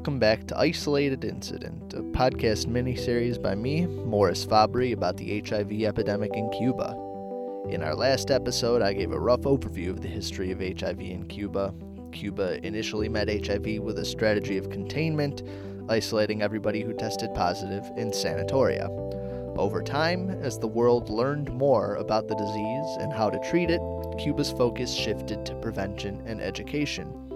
welcome back to Isolated Incident, a podcast miniseries by me, Morris Fabry, about the HIV epidemic in Cuba. In our last episode, I gave a rough overview of the history of HIV in Cuba. Cuba initially met HIV with a strategy of containment, isolating everybody who tested positive in sanatoria. Over time, as the world learned more about the disease and how to treat it, Cuba's focus shifted to prevention and education.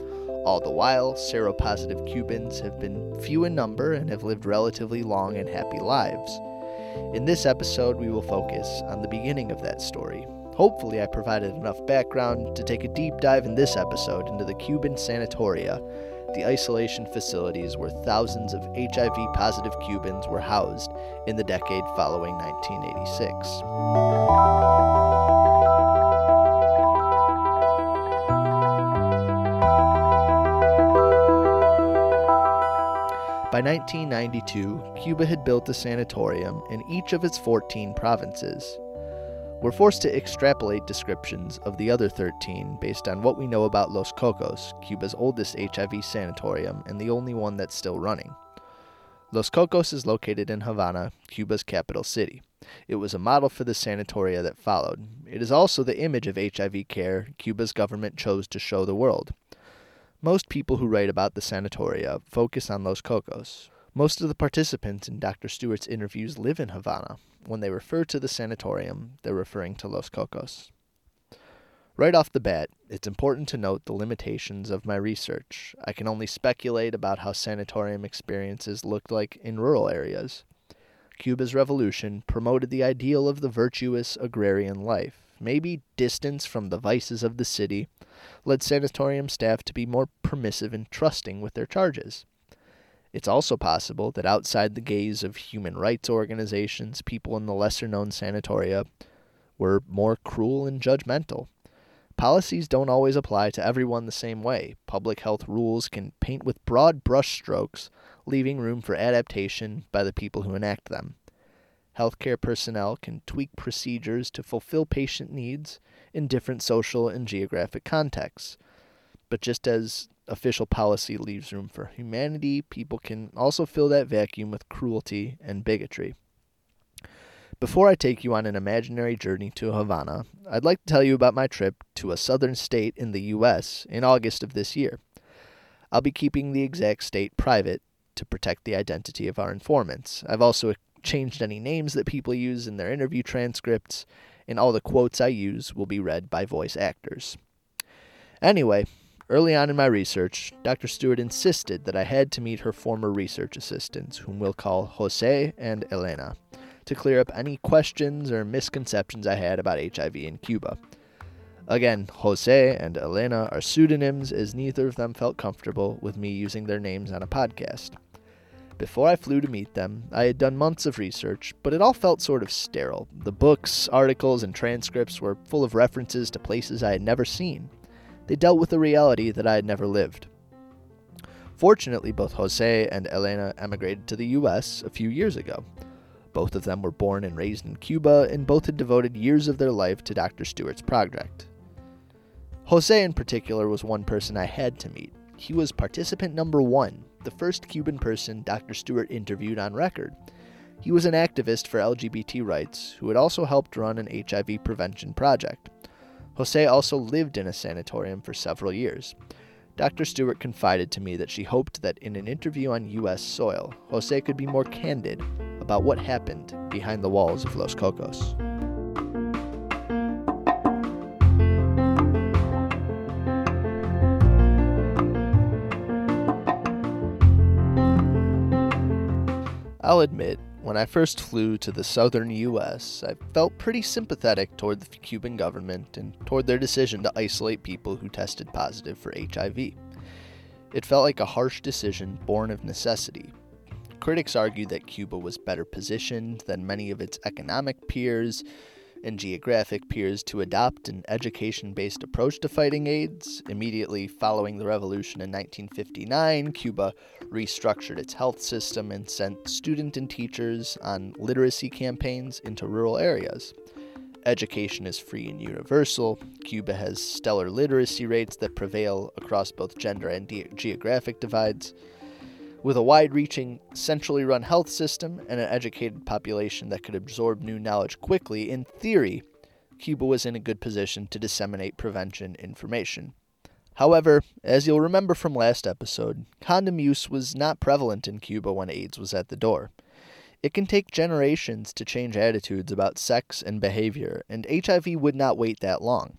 All the while, seropositive Cubans have been few in number and have lived relatively long and happy lives. In this episode, we will focus on the beginning of that story. Hopefully, I provided enough background to take a deep dive in this episode into the Cuban sanatoria, the isolation facilities where thousands of HIV positive Cubans were housed in the decade following 1986. By 1992, Cuba had built a sanatorium in each of its 14 provinces. We're forced to extrapolate descriptions of the other 13 based on what we know about Los Cocos, Cuba's oldest HIV sanatorium and the only one that's still running. Los Cocos is located in Havana, Cuba's capital city. It was a model for the sanatoria that followed. It is also the image of HIV care Cuba's government chose to show the world. Most people who write about the sanatoria focus on Los Cocos. Most of the participants in Dr. Stewart's interviews live in Havana. When they refer to the sanatorium, they're referring to Los Cocos. Right off the bat, it's important to note the limitations of my research. I can only speculate about how sanatorium experiences looked like in rural areas. Cuba's revolution promoted the ideal of the virtuous agrarian life, maybe distance from the vices of the city, led sanatorium staff to be more permissive and trusting with their charges. It's also possible that outside the gaze of human rights organizations, people in the lesser known sanatoria were more cruel and judgmental. Policies don't always apply to everyone the same way. Public health rules can paint with broad brushstrokes, leaving room for adaptation by the people who enact them. Healthcare personnel can tweak procedures to fulfill patient needs in different social and geographic contexts. But just as official policy leaves room for humanity, people can also fill that vacuum with cruelty and bigotry. Before I take you on an imaginary journey to Havana, I'd like to tell you about my trip to a southern state in the U.S. in August of this year. I'll be keeping the exact state private to protect the identity of our informants. I've also changed any names that people use in their interview transcripts, and all the quotes I use will be read by voice actors. Anyway, early on in my research, Dr. Stewart insisted that I had to meet her former research assistants, whom we'll call Jose and Elena, to clear up any questions or misconceptions I had about HIV in Cuba. Again, Jose and Elena are pseudonyms as neither of them felt comfortable with me using their names on a podcast. Before I flew to meet them, I had done months of research, but it all felt sort of sterile. The books, articles, and transcripts were full of references to places I had never seen. They dealt with a reality that I had never lived. Fortunately, both Jose and Elena emigrated to the U.S. a few years ago. Both of them were born and raised in Cuba, and both had devoted years of their life to Dr. Stewart's project. Jose, in particular, was one person I had to meet. He was participant number one, the first Cuban person Dr. Stewart interviewed on record. He was an activist for LGBT rights who had also helped run an HIV prevention project. Jose also lived in a sanatorium for several years. Dr. Stewart confided to me that she hoped that in an interview on U.S. soil, Jose could be more candid about what happened behind the walls of Los Cocos. I'll admit, when I first flew to the southern U.S., I felt pretty sympathetic toward the Cuban government and toward their decision to isolate people who tested positive for HIV. It felt like a harsh decision born of necessity. Critics argued that Cuba was better positioned than many of its economic peers and geographic peers to adopt an education based approach to fighting AIDS. Immediately following the revolution in 1959, Cuba restructured its health system and sent student and teachers on literacy campaigns into rural areas. Education is free and universal. Cuba has stellar literacy rates that prevail across both gender and de- geographic divides. With a wide reaching, centrally run health system and an educated population that could absorb new knowledge quickly, in theory, Cuba was in a good position to disseminate prevention information. However, as you'll remember from last episode, condom use was not prevalent in Cuba when AIDS was at the door. It can take generations to change attitudes about sex and behavior, and HIV would not wait that long.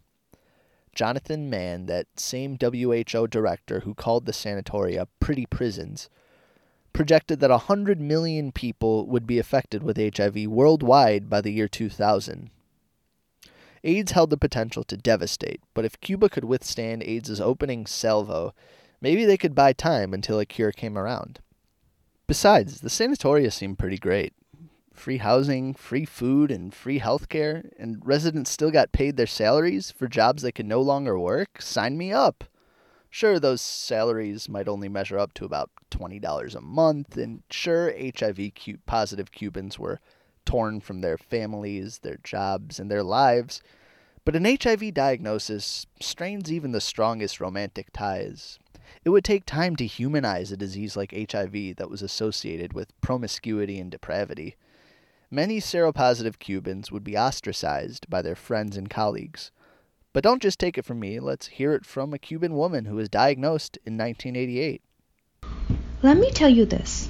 Jonathan Mann, that same WHO director who called the sanatoria pretty prisons, projected that 100 million people would be affected with HIV worldwide by the year 2000. AIDS held the potential to devastate, but if Cuba could withstand AIDS' opening salvo, maybe they could buy time until a cure came around. Besides, the sanatoria seemed pretty great. Free housing, free food, and free health care, and residents still got paid their salaries for jobs they could no longer work? Sign me up! Sure, those salaries might only measure up to about $20 a month, and sure, HIV positive Cubans were torn from their families, their jobs, and their lives. But an HIV diagnosis strains even the strongest romantic ties. It would take time to humanize a disease like HIV that was associated with promiscuity and depravity. Many seropositive Cubans would be ostracized by their friends and colleagues. But don't just take it from me, let's hear it from a Cuban woman who was diagnosed in 1988. Let me tell you this.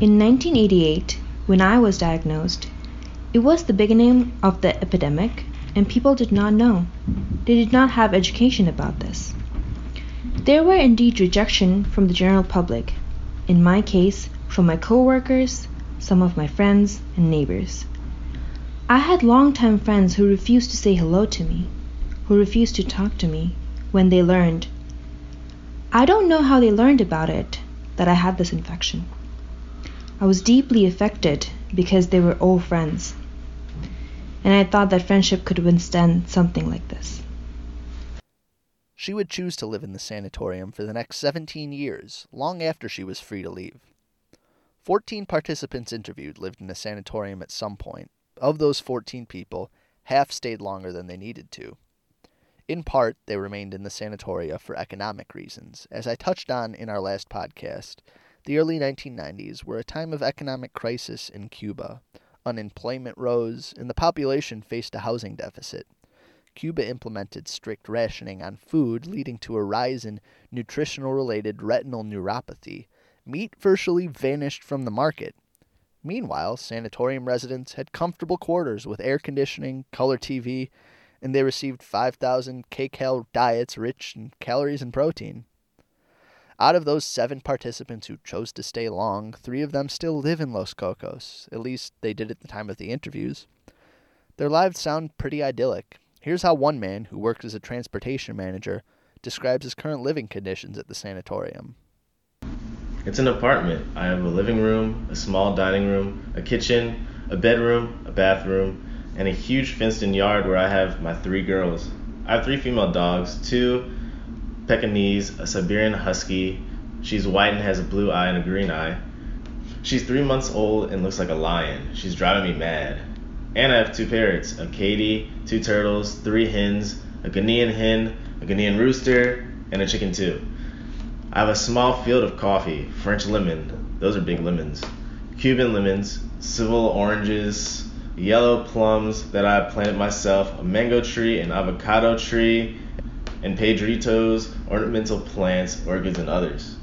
In 1988, when I was diagnosed, it was the beginning of the epidemic, and people did not know. They did not have education about this. There were indeed rejection from the general public, in my case, from my coworkers, some of my friends, and neighbors. I had long-time friends who refused to say hello to me, who refused to talk to me when they learned. I don't know how they learned about it, that I had this infection. I was deeply affected because they were old friends. And I thought that friendship could withstand something like this. She would choose to live in the sanatorium for the next 17 years, long after she was free to leave. 14 participants interviewed lived in the sanatorium at some point. Of those 14 people, half stayed longer than they needed to. In part, they remained in the sanatoria for economic reasons. As I touched on in our last podcast, the early 1990s were a time of economic crisis in Cuba. Unemployment rose, and the population faced a housing deficit. Cuba implemented strict rationing on food, leading to a rise in nutritional related retinal neuropathy. Meat virtually vanished from the market. Meanwhile, sanatorium residents had comfortable quarters with air conditioning, color TV, and they received 5,000 kcal diets rich in calories and protein. Out of those seven participants who chose to stay long, three of them still live in Los Cocos. At least they did at the time of the interviews. Their lives sound pretty idyllic. Here's how one man, who worked as a transportation manager, describes his current living conditions at the sanatorium. It's an apartment. I have a living room, a small dining room, a kitchen, a bedroom, a bathroom, and a huge fenced in yard where I have my three girls. I have three female dogs, two Pekingese, a Siberian Husky. She's white and has a blue eye and a green eye. She's three months old and looks like a lion. She's driving me mad. And I have two parrots a Katie, two turtles, three hens, a Ghanaian hen, a Ghanaian rooster, and a chicken too. I have a small field of coffee, French lemon, those are big lemons, Cuban lemons, Seville oranges, yellow plums that I planted myself, a mango tree, an avocado tree, and pedritos, ornamental plants, orchids, and others.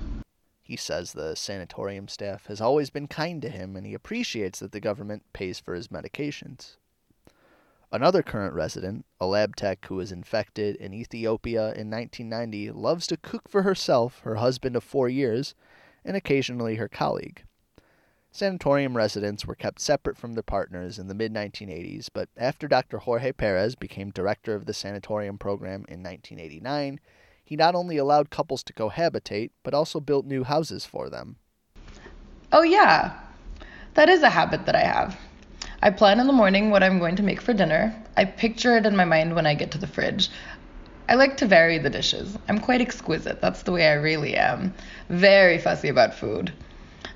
He says the sanatorium staff has always been kind to him and he appreciates that the government pays for his medications. Another current resident, a lab tech who was infected in Ethiopia in 1990, loves to cook for herself, her husband of four years, and occasionally her colleague. Sanatorium residents were kept separate from their partners in the mid 1980s, but after Dr. Jorge Perez became director of the sanatorium program in 1989, he not only allowed couples to cohabitate, but also built new houses for them. Oh, yeah. That is a habit that I have. I plan in the morning what I'm going to make for dinner. I picture it in my mind when I get to the fridge. I like to vary the dishes. I'm quite exquisite. That's the way I really am. Very fussy about food.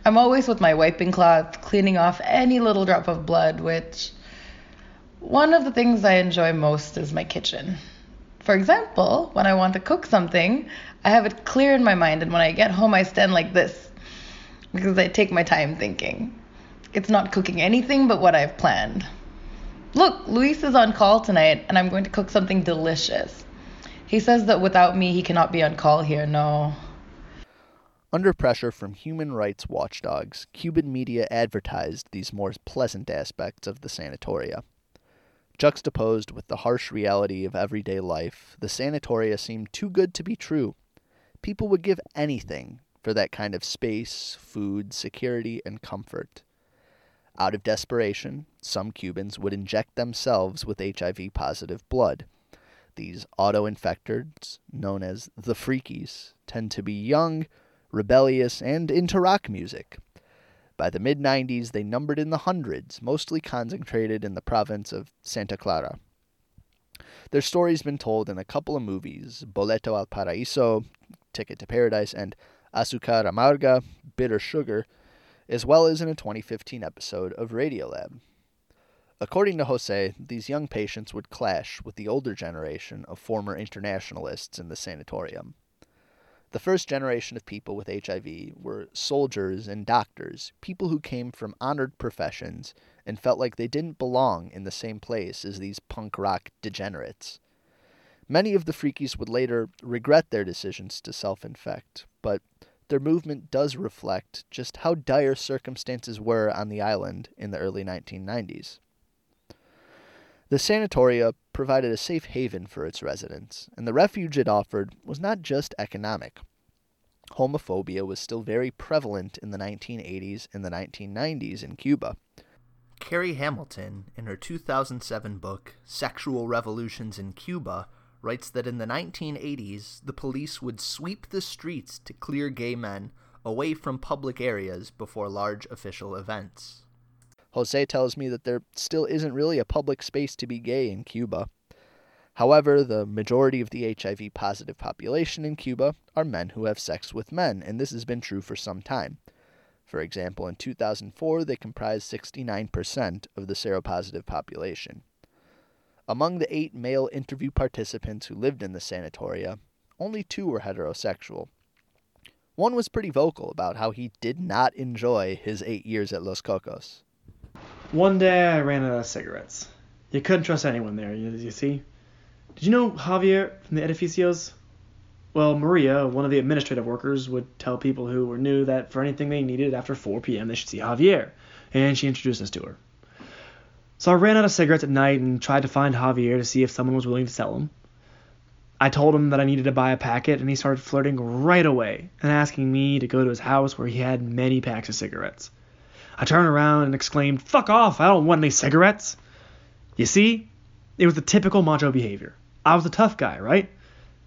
I'm always with my wiping cloth, cleaning off any little drop of blood, which one of the things I enjoy most is my kitchen. For example, when I want to cook something, I have it clear in my mind, and when I get home, I stand like this, because I take my time thinking. It's not cooking anything but what I've planned. Look, Luis is on call tonight, and I'm going to cook something delicious. He says that without me, he cannot be on call here, no. Under pressure from human rights watchdogs, Cuban media advertised these more pleasant aspects of the sanatoria. Juxtaposed with the harsh reality of everyday life, the sanatoria seemed too good to be true. People would give anything for that kind of space, food, security, and comfort. Out of desperation, some Cubans would inject themselves with HIV positive blood. These auto infectors, known as the freakies, tend to be young, rebellious, and into rock music. By the mid 90s, they numbered in the hundreds, mostly concentrated in the province of Santa Clara. Their story's been told in a couple of movies Boleto al Paraíso, Ticket to Paradise, and Azucar Amarga, Bitter Sugar, as well as in a 2015 episode of Radiolab. According to Jose, these young patients would clash with the older generation of former internationalists in the sanatorium. The first generation of people with HIV were soldiers and doctors, people who came from honored professions and felt like they didn't belong in the same place as these punk rock degenerates. Many of the freakies would later regret their decisions to self infect, but their movement does reflect just how dire circumstances were on the island in the early 1990s. The sanatoria provided a safe haven for its residents, and the refuge it offered was not just economic. Homophobia was still very prevalent in the 1980s and the 1990s in Cuba. Carrie Hamilton, in her 2007 book, Sexual Revolutions in Cuba, writes that in the 1980s, the police would sweep the streets to clear gay men away from public areas before large official events. Jose tells me that there still isn't really a public space to be gay in Cuba. However, the majority of the HIV positive population in Cuba are men who have sex with men, and this has been true for some time. For example, in 2004, they comprised 69% of the seropositive population. Among the eight male interview participants who lived in the sanatoria, only two were heterosexual. One was pretty vocal about how he did not enjoy his eight years at Los Cocos. One day I ran out of cigarettes. You couldn't trust anyone there, you, you see. Did you know Javier from the edificios? Well, Maria, one of the administrative workers, would tell people who were new that for anything they needed after 4 p.m. they should see Javier, and she introduced us to her. So I ran out of cigarettes at night and tried to find Javier to see if someone was willing to sell them. I told him that I needed to buy a packet, and he started flirting right away and asking me to go to his house where he had many packs of cigarettes. I turned around and exclaimed, Fuck off, I don't want any cigarettes. You see, it was the typical macho behavior. I was a tough guy, right?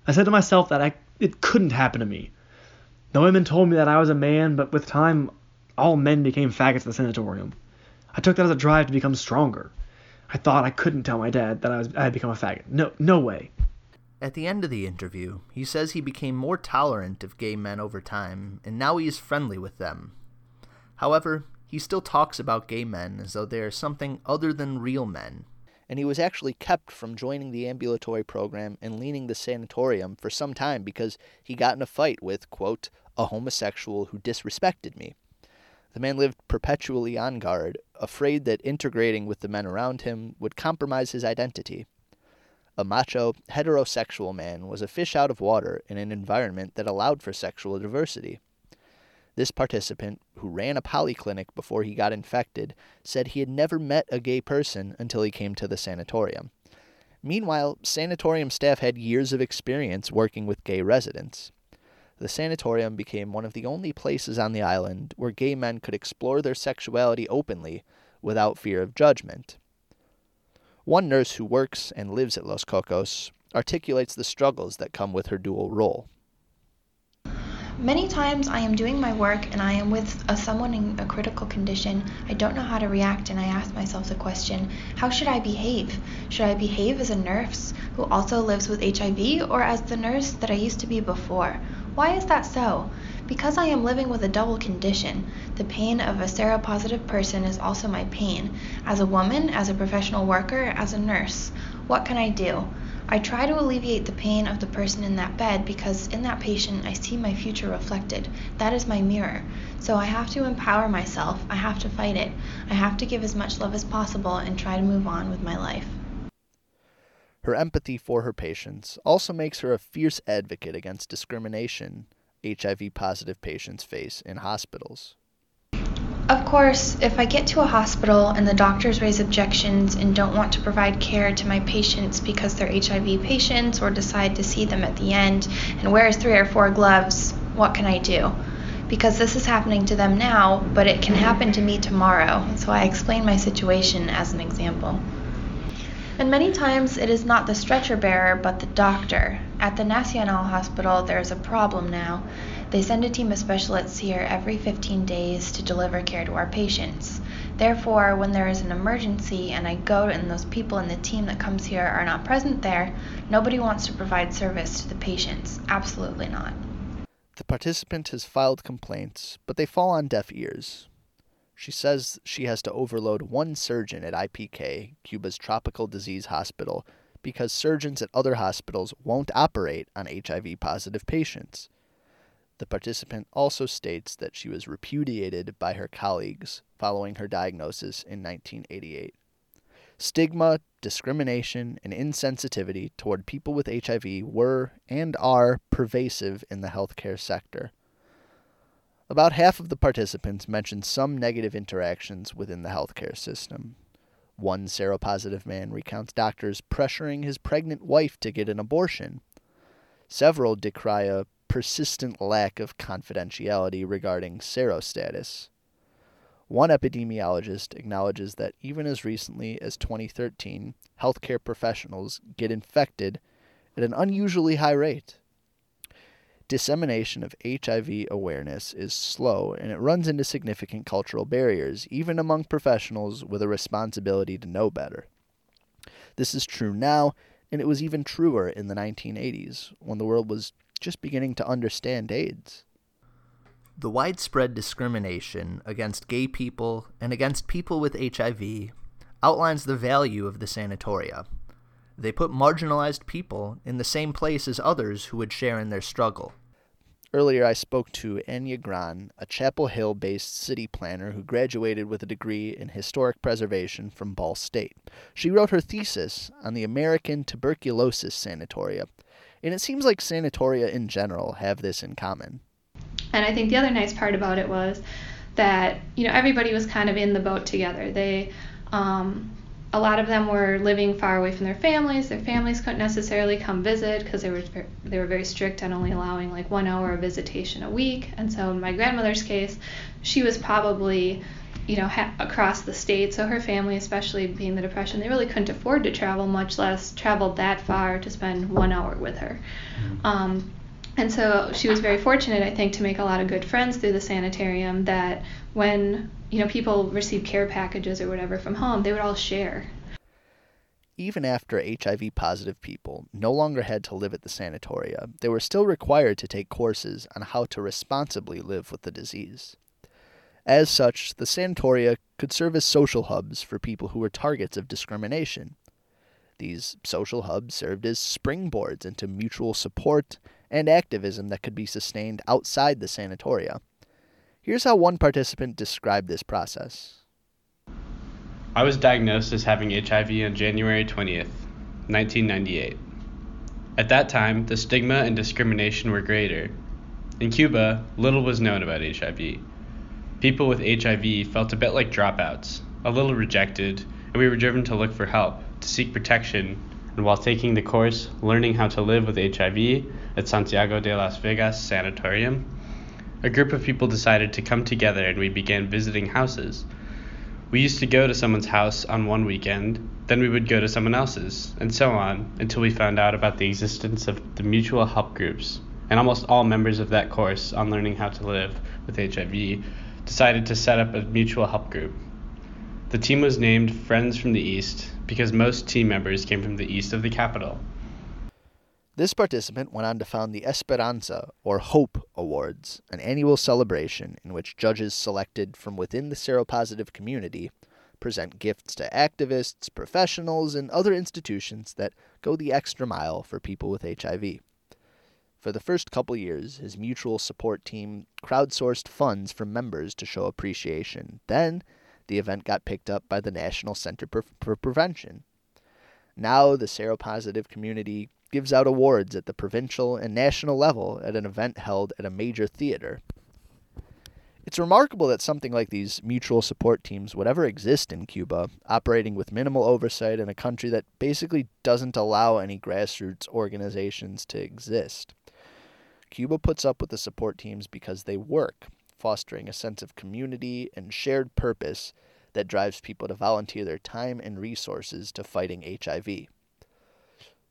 I said to myself that I, it couldn't happen to me. The women told me that I was a man, but with time, all men became faggots at the sanatorium. I took that as a drive to become stronger. I thought I couldn't tell my dad that I, was, I had become a faggot. No, no way. At the end of the interview, he says he became more tolerant of gay men over time, and now he is friendly with them. However, he still talks about gay men as though they are something other than real men, and he was actually kept from joining the ambulatory program and leaving the sanatorium for some time because he got in a fight with, quote, a homosexual who disrespected me. The man lived perpetually on guard, afraid that integrating with the men around him would compromise his identity. A macho, heterosexual man was a fish out of water in an environment that allowed for sexual diversity. This participant, who ran a polyclinic before he got infected, said he had never met a gay person until he came to the sanatorium. Meanwhile, sanatorium staff had years of experience working with gay residents. The sanatorium became one of the only places on the island where gay men could explore their sexuality openly without fear of judgment. One nurse who works and lives at Los Cocos articulates the struggles that come with her dual role. Many times I am doing my work and I am with a, someone in a critical condition. I don't know how to react and I ask myself the question, how should I behave? Should I behave as a nurse who also lives with HIV or as the nurse that I used to be before? Why is that so? Because I am living with a double condition. The pain of a seropositive person is also my pain, as a woman, as a professional worker, as a nurse. What can I do? I try to alleviate the pain of the person in that bed because in that patient I see my future reflected. That is my mirror. So I have to empower myself. I have to fight it. I have to give as much love as possible and try to move on with my life. Her empathy for her patients also makes her a fierce advocate against discrimination HIV positive patients face in hospitals. Of course, if I get to a hospital and the doctors raise objections and don't want to provide care to my patients because they're HIV patients or decide to see them at the end and wears three or four gloves, what can I do? Because this is happening to them now, but it can happen to me tomorrow. So I explain my situation as an example. And many times it is not the stretcher bearer but the doctor. At the Nacional Hospital, there is a problem now. They send a team of specialists here every 15 days to deliver care to our patients. Therefore, when there is an emergency and I go and those people in the team that comes here are not present there, nobody wants to provide service to the patients. Absolutely not. The participant has filed complaints, but they fall on deaf ears. She says she has to overload one surgeon at IPK, Cuba's tropical disease hospital, because surgeons at other hospitals won't operate on HIV positive patients. The participant also states that she was repudiated by her colleagues following her diagnosis in 1988. Stigma, discrimination, and insensitivity toward people with HIV were and are pervasive in the healthcare sector. About half of the participants mentioned some negative interactions within the healthcare system. One seropositive man recounts doctors pressuring his pregnant wife to get an abortion. Several decry a persistent lack of confidentiality regarding serostatus. One epidemiologist acknowledges that even as recently as 2013, healthcare professionals get infected at an unusually high rate. Dissemination of HIV awareness is slow and it runs into significant cultural barriers, even among professionals with a responsibility to know better. This is true now, and it was even truer in the 1980s, when the world was just beginning to understand AIDS. The widespread discrimination against gay people and against people with HIV outlines the value of the sanatoria. They put marginalized people in the same place as others who would share in their struggle. Earlier, I spoke to Anya Gran, a Chapel Hill based city planner who graduated with a degree in historic preservation from Ball State. She wrote her thesis on the American tuberculosis sanatoria, and it seems like sanatoria in general have this in common. And I think the other nice part about it was that, you know, everybody was kind of in the boat together. They, um, a lot of them were living far away from their families. Their families couldn't necessarily come visit because they were they were very strict on only allowing like one hour of visitation a week. And so in my grandmother's case, she was probably you know, ha- across the state. So her family, especially being the depression, they really couldn't afford to travel, much less travel that far to spend one hour with her. Mm-hmm. Um, and so she was very fortunate, I think, to make a lot of good friends through the sanitarium. That when you know people receive care packages or whatever from home, they would all share. Even after HIV positive people no longer had to live at the sanatoria, they were still required to take courses on how to responsibly live with the disease. As such, the sanatoria could serve as social hubs for people who were targets of discrimination. These social hubs served as springboards into mutual support and activism that could be sustained outside the sanatoria. Here's how one participant described this process. I was diagnosed as having HIV on January 20th, 1998. At that time, the stigma and discrimination were greater. In Cuba, little was known about HIV. People with HIV felt a bit like dropouts, a little rejected, and we were driven to look for help, to seek protection, and while taking the course, learning how to live with HIV at Santiago de las Vegas Sanatorium, a group of people decided to come together and we began visiting houses. We used to go to someone's house on one weekend, then we would go to someone else's, and so on, until we found out about the existence of the mutual help groups. And almost all members of that course on learning how to live with HIV decided to set up a mutual help group. The team was named Friends from the East because most team members came from the east of the capital. This participant went on to found the Esperanza, or Hope Awards, an annual celebration in which judges selected from within the seropositive community present gifts to activists, professionals, and other institutions that go the extra mile for people with HIV. For the first couple years, his mutual support team crowdsourced funds from members to show appreciation. Then, the event got picked up by the National Center for Prevention. Now, the seropositive community gives out awards at the provincial and national level at an event held at a major theater. It's remarkable that something like these mutual support teams would ever exist in Cuba, operating with minimal oversight in a country that basically doesn't allow any grassroots organizations to exist. Cuba puts up with the support teams because they work, fostering a sense of community and shared purpose that drives people to volunteer their time and resources to fighting HIV.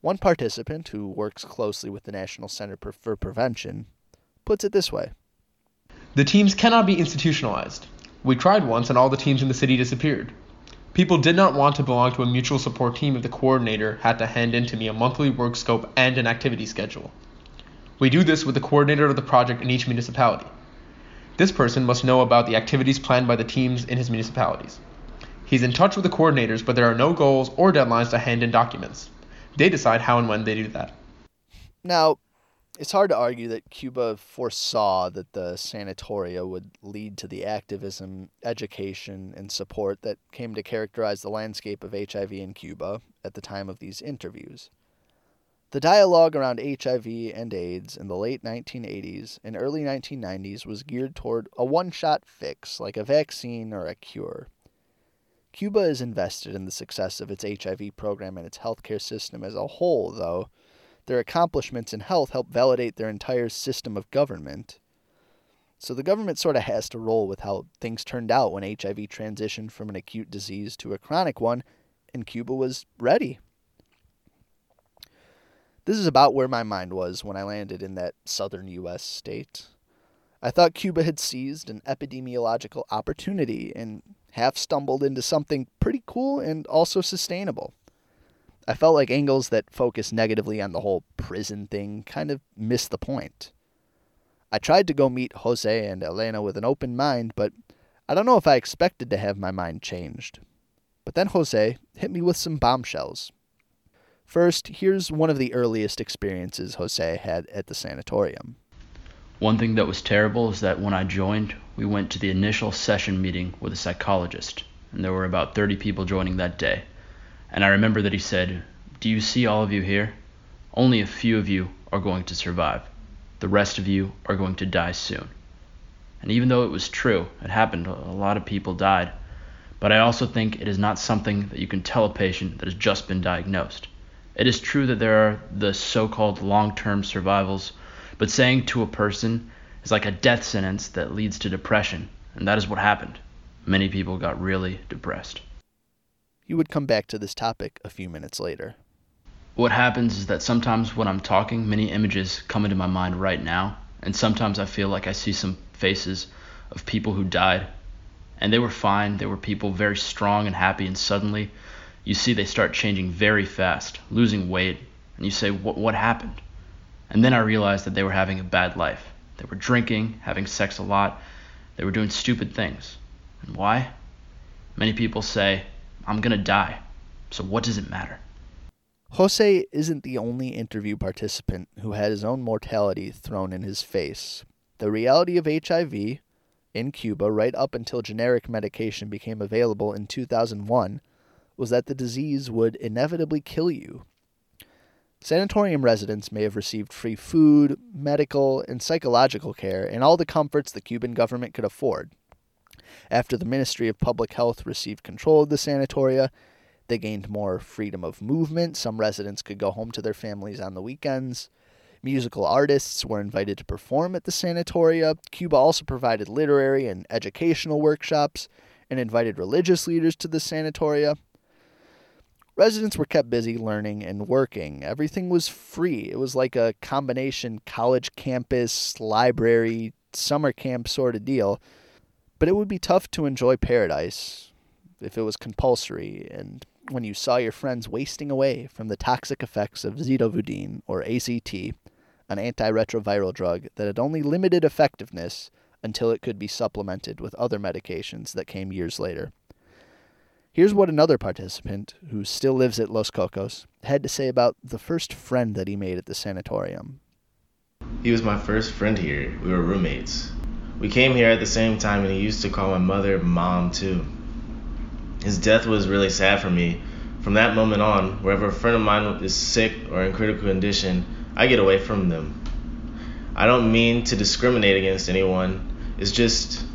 One participant, who works closely with the National Center for Prevention, puts it this way The teams cannot be institutionalized. We tried once, and all the teams in the city disappeared. People did not want to belong to a mutual support team if the coordinator had to hand in to me a monthly work scope and an activity schedule. We do this with the coordinator of the project in each municipality. This person must know about the activities planned by the teams in his municipalities. He's in touch with the coordinators, but there are no goals or deadlines to hand in documents. They decide how and when they do that. Now, it's hard to argue that Cuba foresaw that the sanatoria would lead to the activism, education, and support that came to characterize the landscape of HIV in Cuba at the time of these interviews. The dialogue around HIV and AIDS in the late 1980s and early 1990s was geared toward a one shot fix, like a vaccine or a cure. Cuba is invested in the success of its HIV program and its healthcare system as a whole, though. Their accomplishments in health help validate their entire system of government. So the government sort of has to roll with how things turned out when HIV transitioned from an acute disease to a chronic one, and Cuba was ready. This is about where my mind was when I landed in that southern U.S. state. I thought Cuba had seized an epidemiological opportunity and half stumbled into something pretty cool and also sustainable. I felt like angles that focus negatively on the whole prison thing kind of missed the point. I tried to go meet Jose and Elena with an open mind, but I don't know if I expected to have my mind changed. But then Jose hit me with some bombshells. First, here's one of the earliest experiences Jose had at the sanatorium. One thing that was terrible is that when I joined, we went to the initial session meeting with a psychologist, and there were about 30 people joining that day. And I remember that he said, Do you see all of you here? Only a few of you are going to survive. The rest of you are going to die soon. And even though it was true, it happened, a lot of people died. But I also think it is not something that you can tell a patient that has just been diagnosed. It is true that there are the so called long term survivals, but saying to a person is like a death sentence that leads to depression, and that is what happened. Many people got really depressed. You would come back to this topic a few minutes later. What happens is that sometimes when I'm talking, many images come into my mind right now, and sometimes I feel like I see some faces of people who died. And they were fine, they were people very strong and happy, and suddenly you see they start changing very fast, losing weight, and you say, what, what happened? And then I realized that they were having a bad life. They were drinking, having sex a lot, they were doing stupid things. And why? Many people say, I'm going to die, so what does it matter? Jose isn't the only interview participant who had his own mortality thrown in his face. The reality of HIV in Cuba, right up until generic medication became available in 2001, was that the disease would inevitably kill you. Sanatorium residents may have received free food, medical, and psychological care, and all the comforts the Cuban government could afford. After the Ministry of Public Health received control of the sanatoria, they gained more freedom of movement. Some residents could go home to their families on the weekends. Musical artists were invited to perform at the sanatoria. Cuba also provided literary and educational workshops and invited religious leaders to the sanatoria. Residents were kept busy learning and working. Everything was free. It was like a combination college campus, library, summer camp sort of deal. But it would be tough to enjoy paradise if it was compulsory and when you saw your friends wasting away from the toxic effects of zidovudine or AZT, an antiretroviral drug that had only limited effectiveness until it could be supplemented with other medications that came years later. Here's what another participant, who still lives at Los Cocos, had to say about the first friend that he made at the sanatorium. He was my first friend here. We were roommates. We came here at the same time, and he used to call my mother mom too. His death was really sad for me. From that moment on, wherever a friend of mine is sick or in critical condition, I get away from them. I don't mean to discriminate against anyone. It's just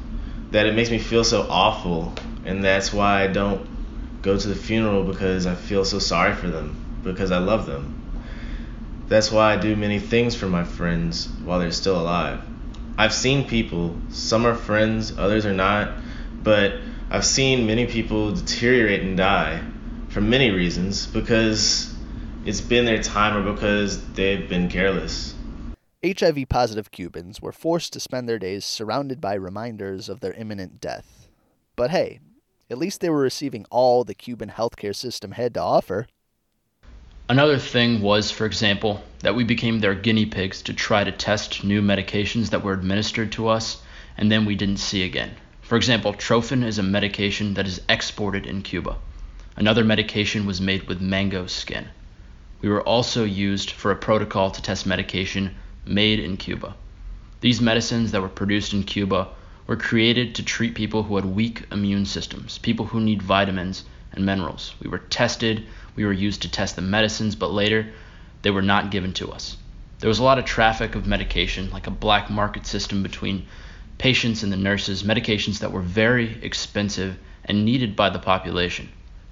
that it makes me feel so awful, and that's why I don't go to the funeral because I feel so sorry for them, because I love them. That's why I do many things for my friends while they're still alive. I've seen people, some are friends, others are not, but I've seen many people deteriorate and die for many reasons because it's been their time or because they've been careless. HIV positive Cubans were forced to spend their days surrounded by reminders of their imminent death. But hey, at least they were receiving all the Cuban healthcare system had to offer. Another thing was, for example, that we became their guinea pigs to try to test new medications that were administered to us and then we didn't see again. For example, Trofen is a medication that is exported in Cuba. Another medication was made with mango skin. We were also used for a protocol to test medication made in Cuba. These medicines that were produced in Cuba were created to treat people who had weak immune systems, people who need vitamins and minerals. We were tested, we were used to test the medicines, but later they were not given to us. There was a lot of traffic of medication, like a black market system between patients and the nurses, medications that were very expensive and needed by the population.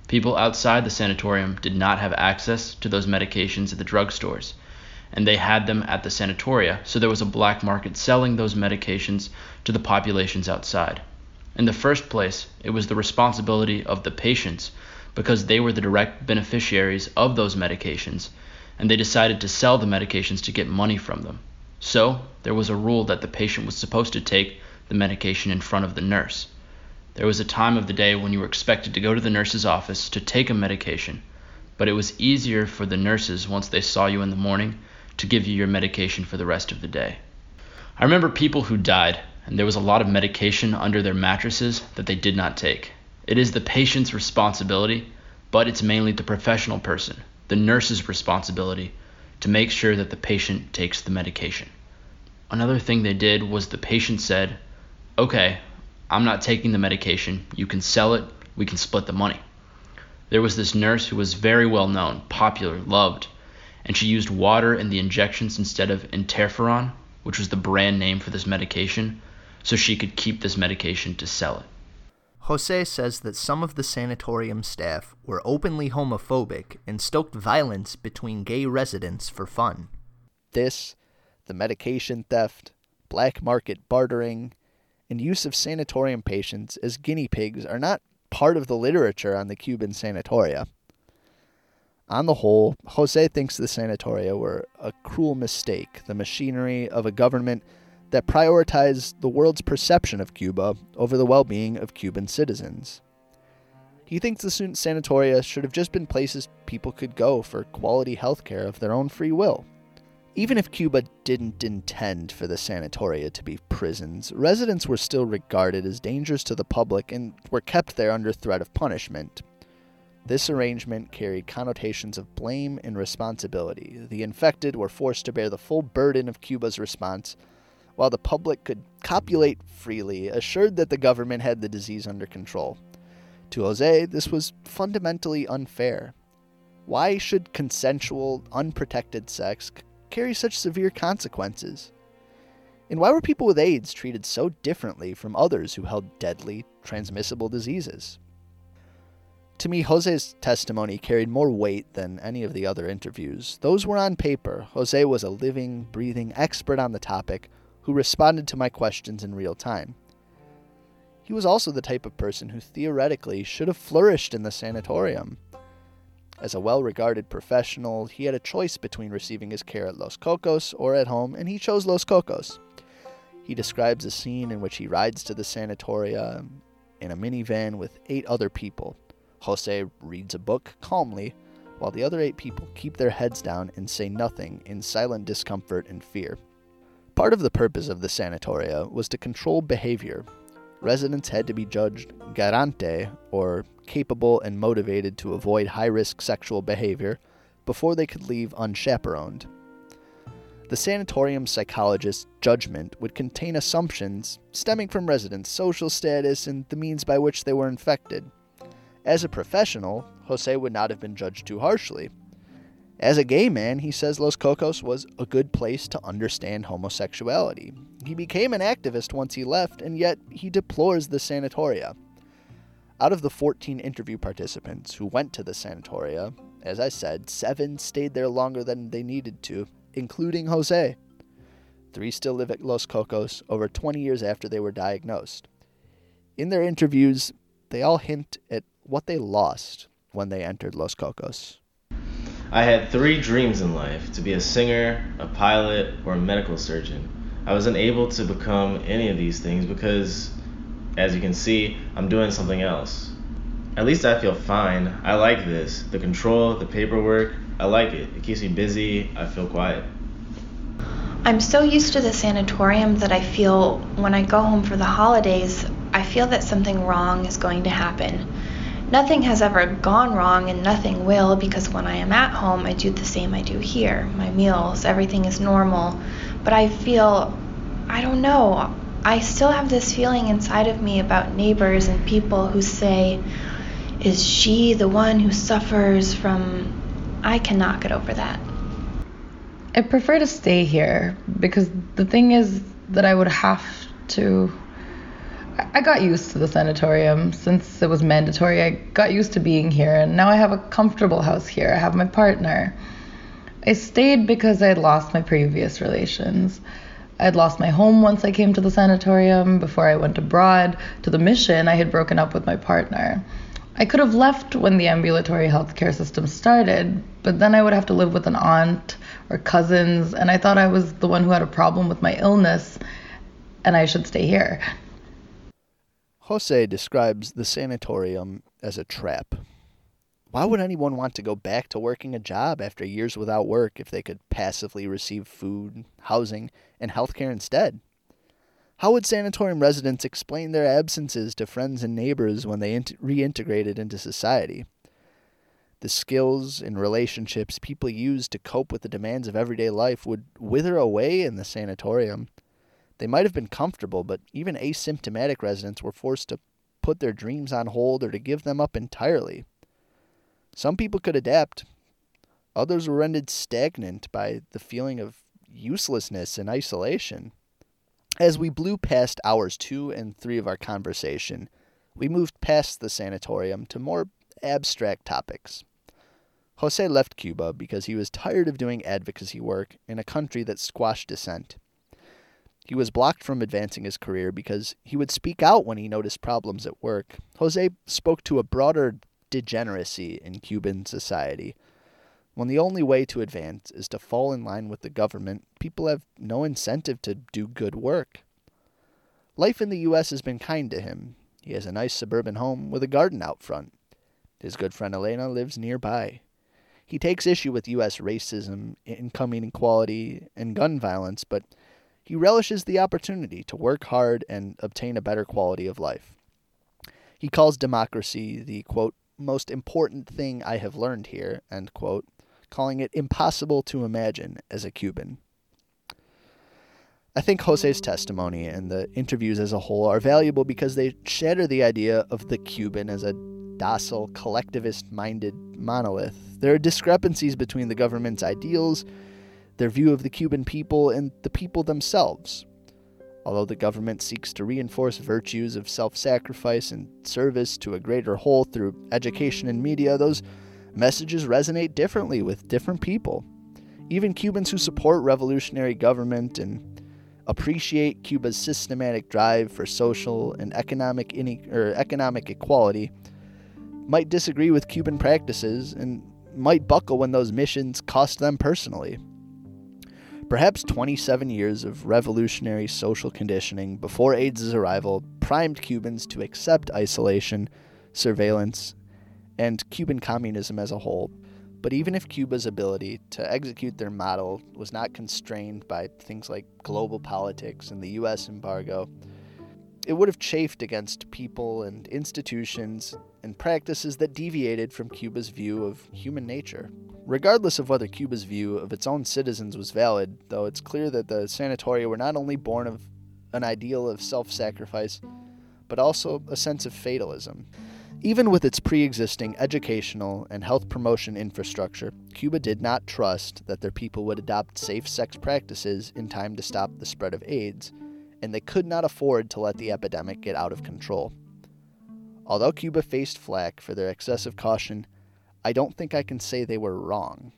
People outside the sanatorium did not have access to those medications at the drugstores, and they had them at the sanatoria, so there was a black market selling those medications to the populations outside. In the first place, it was the responsibility of the patients because they were the direct beneficiaries of those medications, and they decided to sell the medications to get money from them. So, there was a rule that the patient was supposed to take the medication in front of the nurse. There was a time of the day when you were expected to go to the nurse's office to take a medication, but it was easier for the nurses once they saw you in the morning to give you your medication for the rest of the day. I remember people who died, and there was a lot of medication under their mattresses that they did not take. It is the patient's responsibility, but it's mainly the professional person, the nurse's responsibility, to make sure that the patient takes the medication. Another thing they did was the patient said, Okay, I'm not taking the medication. You can sell it, we can split the money. There was this nurse who was very well known, popular, loved, and she used water in the injections instead of interferon, which was the brand name for this medication, so she could keep this medication to sell it. Jose says that some of the sanatorium staff were openly homophobic and stoked violence between gay residents for fun. This, the medication theft, black market bartering, and use of sanatorium patients as guinea pigs are not part of the literature on the Cuban sanatoria. On the whole, Jose thinks the sanatoria were a cruel mistake, the machinery of a government that prioritized the world's perception of Cuba over the well being of Cuban citizens. He thinks the sanatoria should have just been places people could go for quality health care of their own free will. Even if Cuba didn't intend for the sanatoria to be prisons, residents were still regarded as dangers to the public and were kept there under threat of punishment. This arrangement carried connotations of blame and responsibility. The infected were forced to bear the full burden of Cuba's response while the public could copulate freely, assured that the government had the disease under control. To Jose, this was fundamentally unfair. Why should consensual, unprotected sex carry such severe consequences? And why were people with AIDS treated so differently from others who held deadly, transmissible diseases? To me, Jose's testimony carried more weight than any of the other interviews. Those were on paper. Jose was a living, breathing expert on the topic who responded to my questions in real time. He was also the type of person who theoretically should have flourished in the sanatorium. As a well regarded professional, he had a choice between receiving his care at Los Cocos or at home, and he chose Los Cocos. He describes a scene in which he rides to the sanatoria in a minivan with eight other people. Jose reads a book calmly, while the other eight people keep their heads down and say nothing in silent discomfort and fear. Part of the purpose of the sanatoria was to control behavior. Residents had to be judged garante, or capable and motivated to avoid high risk sexual behavior before they could leave unchaperoned. The sanatorium psychologist's judgment would contain assumptions stemming from residents' social status and the means by which they were infected. As a professional, Jose would not have been judged too harshly. As a gay man, he says Los Cocos was a good place to understand homosexuality. He became an activist once he left, and yet he deplores the sanatoria. Out of the 14 interview participants who went to the sanatoria, as I said, seven stayed there longer than they needed to, including Jose. Three still live at Los Cocos over 20 years after they were diagnosed. In their interviews, they all hint at what they lost when they entered Los Cocos. I had three dreams in life to be a singer, a pilot, or a medical surgeon. I was unable to become any of these things because, as you can see, I'm doing something else. At least I feel fine. I like this. The control, the paperwork, I like it. It keeps me busy. I feel quiet. I'm so used to the sanatorium that I feel when I go home for the holidays, I feel that something wrong is going to happen. Nothing has ever gone wrong and nothing will because when I am at home, I do the same I do here. My meals, everything is normal. But I feel, I don't know, I still have this feeling inside of me about neighbors and people who say, is she the one who suffers from. I cannot get over that. I prefer to stay here because the thing is that I would have to. I got used to the sanatorium since it was mandatory. I got used to being here, and now I have a comfortable house here. I have my partner. I stayed because I had lost my previous relations. I had lost my home once I came to the sanatorium. Before I went abroad to the mission, I had broken up with my partner. I could have left when the ambulatory healthcare system started, but then I would have to live with an aunt or cousins, and I thought I was the one who had a problem with my illness and I should stay here. Jose describes the sanatorium as a trap. Why would anyone want to go back to working a job after years without work if they could passively receive food, housing, and health care instead? How would sanatorium residents explain their absences to friends and neighbors when they int- reintegrated into society? The skills and relationships people use to cope with the demands of everyday life would wither away in the sanatorium. They might have been comfortable, but even asymptomatic residents were forced to put their dreams on hold or to give them up entirely. Some people could adapt, others were rendered stagnant by the feeling of uselessness and isolation. As we blew past hours two and three of our conversation, we moved past the sanatorium to more abstract topics. Jose left Cuba because he was tired of doing advocacy work in a country that squashed dissent. He was blocked from advancing his career because he would speak out when he noticed problems at work. Jose spoke to a broader degeneracy in Cuban society when the only way to advance is to fall in line with the government, people have no incentive to do good work. Life in the U.S. has been kind to him. He has a nice suburban home with a garden out front. His good friend Elena lives nearby. He takes issue with U.S. racism, income inequality, and gun violence, but he relishes the opportunity to work hard and obtain a better quality of life. He calls democracy the, quote, most important thing I have learned here, end quote, calling it impossible to imagine as a Cuban. I think Jose's testimony and the interviews as a whole are valuable because they shatter the idea of the Cuban as a docile, collectivist minded monolith. There are discrepancies between the government's ideals, their view of the Cuban people, and the people themselves. Although the government seeks to reinforce virtues of self sacrifice and service to a greater whole through education and media, those messages resonate differently with different people. Even Cubans who support revolutionary government and appreciate Cuba's systematic drive for social and economic ine- economic equality might disagree with Cuban practices and might buckle when those missions cost them personally. Perhaps 27 years of revolutionary social conditioning before AIDS' arrival primed Cubans to accept isolation, surveillance, and Cuban communism as a whole. But even if Cuba's ability to execute their model was not constrained by things like global politics and the US embargo, it would have chafed against people and institutions and practices that deviated from Cuba's view of human nature. Regardless of whether Cuba's view of its own citizens was valid, though it's clear that the sanatoria were not only born of an ideal of self sacrifice, but also a sense of fatalism. Even with its pre existing educational and health promotion infrastructure, Cuba did not trust that their people would adopt safe sex practices in time to stop the spread of AIDS, and they could not afford to let the epidemic get out of control. Although Cuba faced flack for their excessive caution, I don't think I can say they were wrong.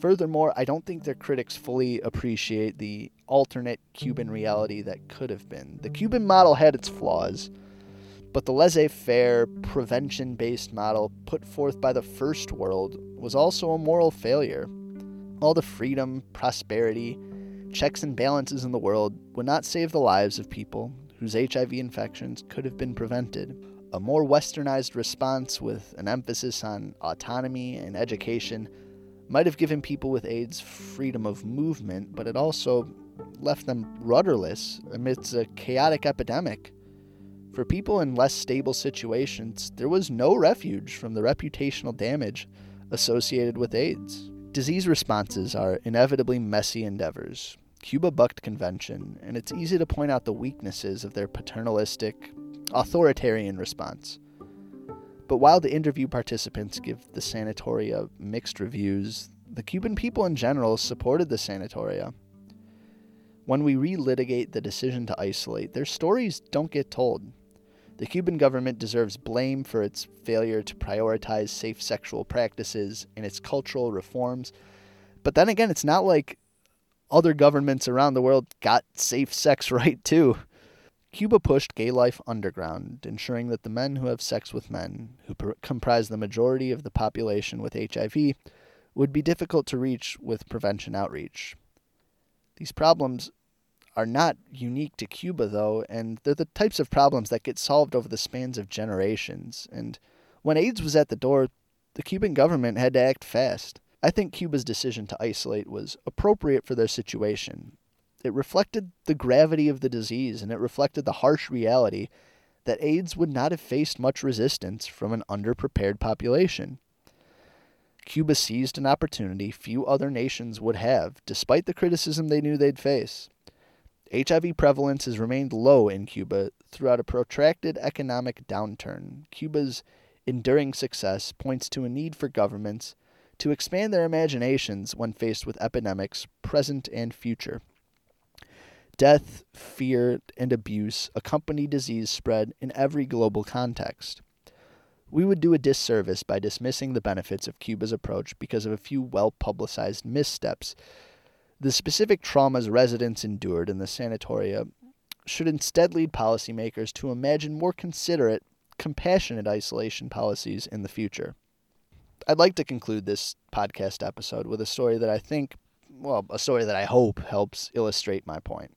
Furthermore, I don't think their critics fully appreciate the alternate Cuban reality that could have been. The Cuban model had its flaws but the laissez faire, prevention based model put forth by the First World was also a moral failure. All the freedom, prosperity, checks and balances in the world would not save the lives of people whose HIV infections could have been prevented. A more westernized response with an emphasis on autonomy and education might have given people with AIDS freedom of movement, but it also left them rudderless amidst a chaotic epidemic. For people in less stable situations, there was no refuge from the reputational damage associated with AIDS. Disease responses are inevitably messy endeavors. Cuba bucked convention, and it's easy to point out the weaknesses of their paternalistic, authoritarian response. But while the interview participants give the sanatoria mixed reviews, the Cuban people in general supported the sanatoria. When we relitigate the decision to isolate, their stories don't get told. The Cuban government deserves blame for its failure to prioritize safe sexual practices and its cultural reforms. But then again, it's not like other governments around the world got safe sex right too. Cuba pushed gay life underground, ensuring that the men who have sex with men, who pr- comprise the majority of the population with HIV, would be difficult to reach with prevention outreach. These problems are not unique to Cuba, though, and they're the types of problems that get solved over the spans of generations. And when AIDS was at the door, the Cuban government had to act fast. I think Cuba's decision to isolate was appropriate for their situation. It reflected the gravity of the disease, and it reflected the harsh reality that AIDS would not have faced much resistance from an underprepared population. Cuba seized an opportunity few other nations would have, despite the criticism they knew they'd face. HIV prevalence has remained low in Cuba throughout a protracted economic downturn. Cuba's enduring success points to a need for governments to expand their imaginations when faced with epidemics, present and future. Death, fear, and abuse accompany disease spread in every global context. We would do a disservice by dismissing the benefits of Cuba's approach because of a few well publicized missteps the specific traumas residents endured in the sanatoria should instead lead policymakers to imagine more considerate, compassionate isolation policies in the future. I'd like to conclude this podcast episode with a story that I think, well, a story that I hope helps illustrate my point.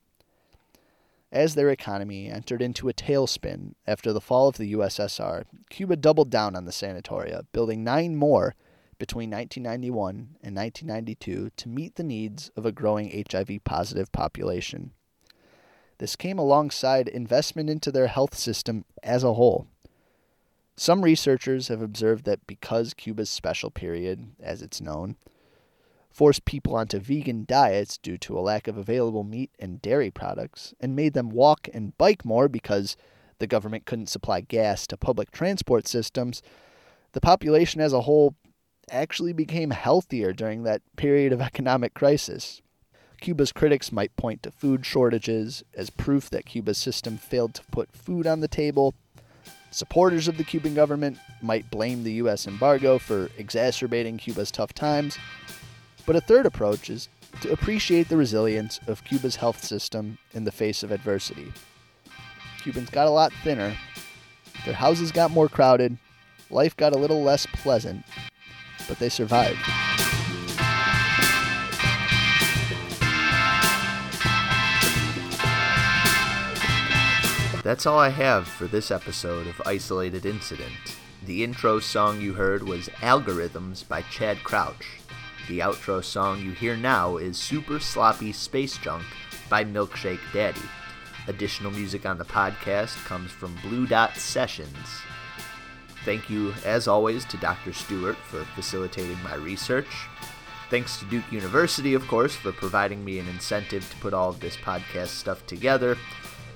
As their economy entered into a tailspin after the fall of the USSR, Cuba doubled down on the sanatoria, building nine more between 1991 and 1992 to meet the needs of a growing HIV positive population. This came alongside investment into their health system as a whole. Some researchers have observed that because Cuba's special period, as it's known, forced people onto vegan diets due to a lack of available meat and dairy products, and made them walk and bike more because the government couldn't supply gas to public transport systems, the population as a whole actually became healthier during that period of economic crisis. Cuba's critics might point to food shortages as proof that Cuba's system failed to put food on the table. Supporters of the Cuban government might blame the U.S. embargo for exacerbating Cuba's tough times. But a third approach is to appreciate the resilience of Cuba's health system in the face of adversity. Cubans got a lot thinner, their houses got more crowded, life got a little less pleasant, but they survived. That's all I have for this episode of Isolated Incident. The intro song you heard was Algorithms by Chad Crouch. The outro song you hear now is Super Sloppy Space Junk by Milkshake Daddy. Additional music on the podcast comes from Blue Dot Sessions. Thank you, as always, to Dr. Stewart for facilitating my research. Thanks to Duke University, of course, for providing me an incentive to put all of this podcast stuff together.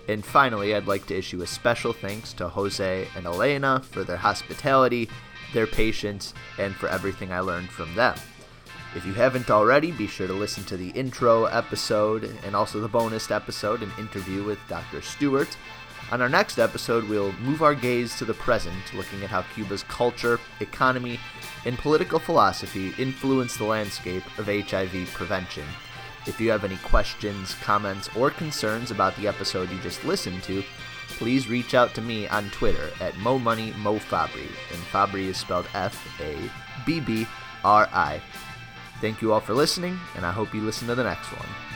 And finally, I'd like to issue a special thanks to Jose and Elena for their hospitality, their patience, and for everything I learned from them. If you haven't already, be sure to listen to the intro episode and also the bonus episode, an interview with Dr. Stewart. On our next episode, we'll move our gaze to the present, looking at how Cuba's culture, economy, and political philosophy influence the landscape of HIV prevention. If you have any questions, comments, or concerns about the episode you just listened to, please reach out to me on Twitter at MoMoneyMoFabbri, and Fabbri is spelled F A B B R I. Thank you all for listening, and I hope you listen to the next one.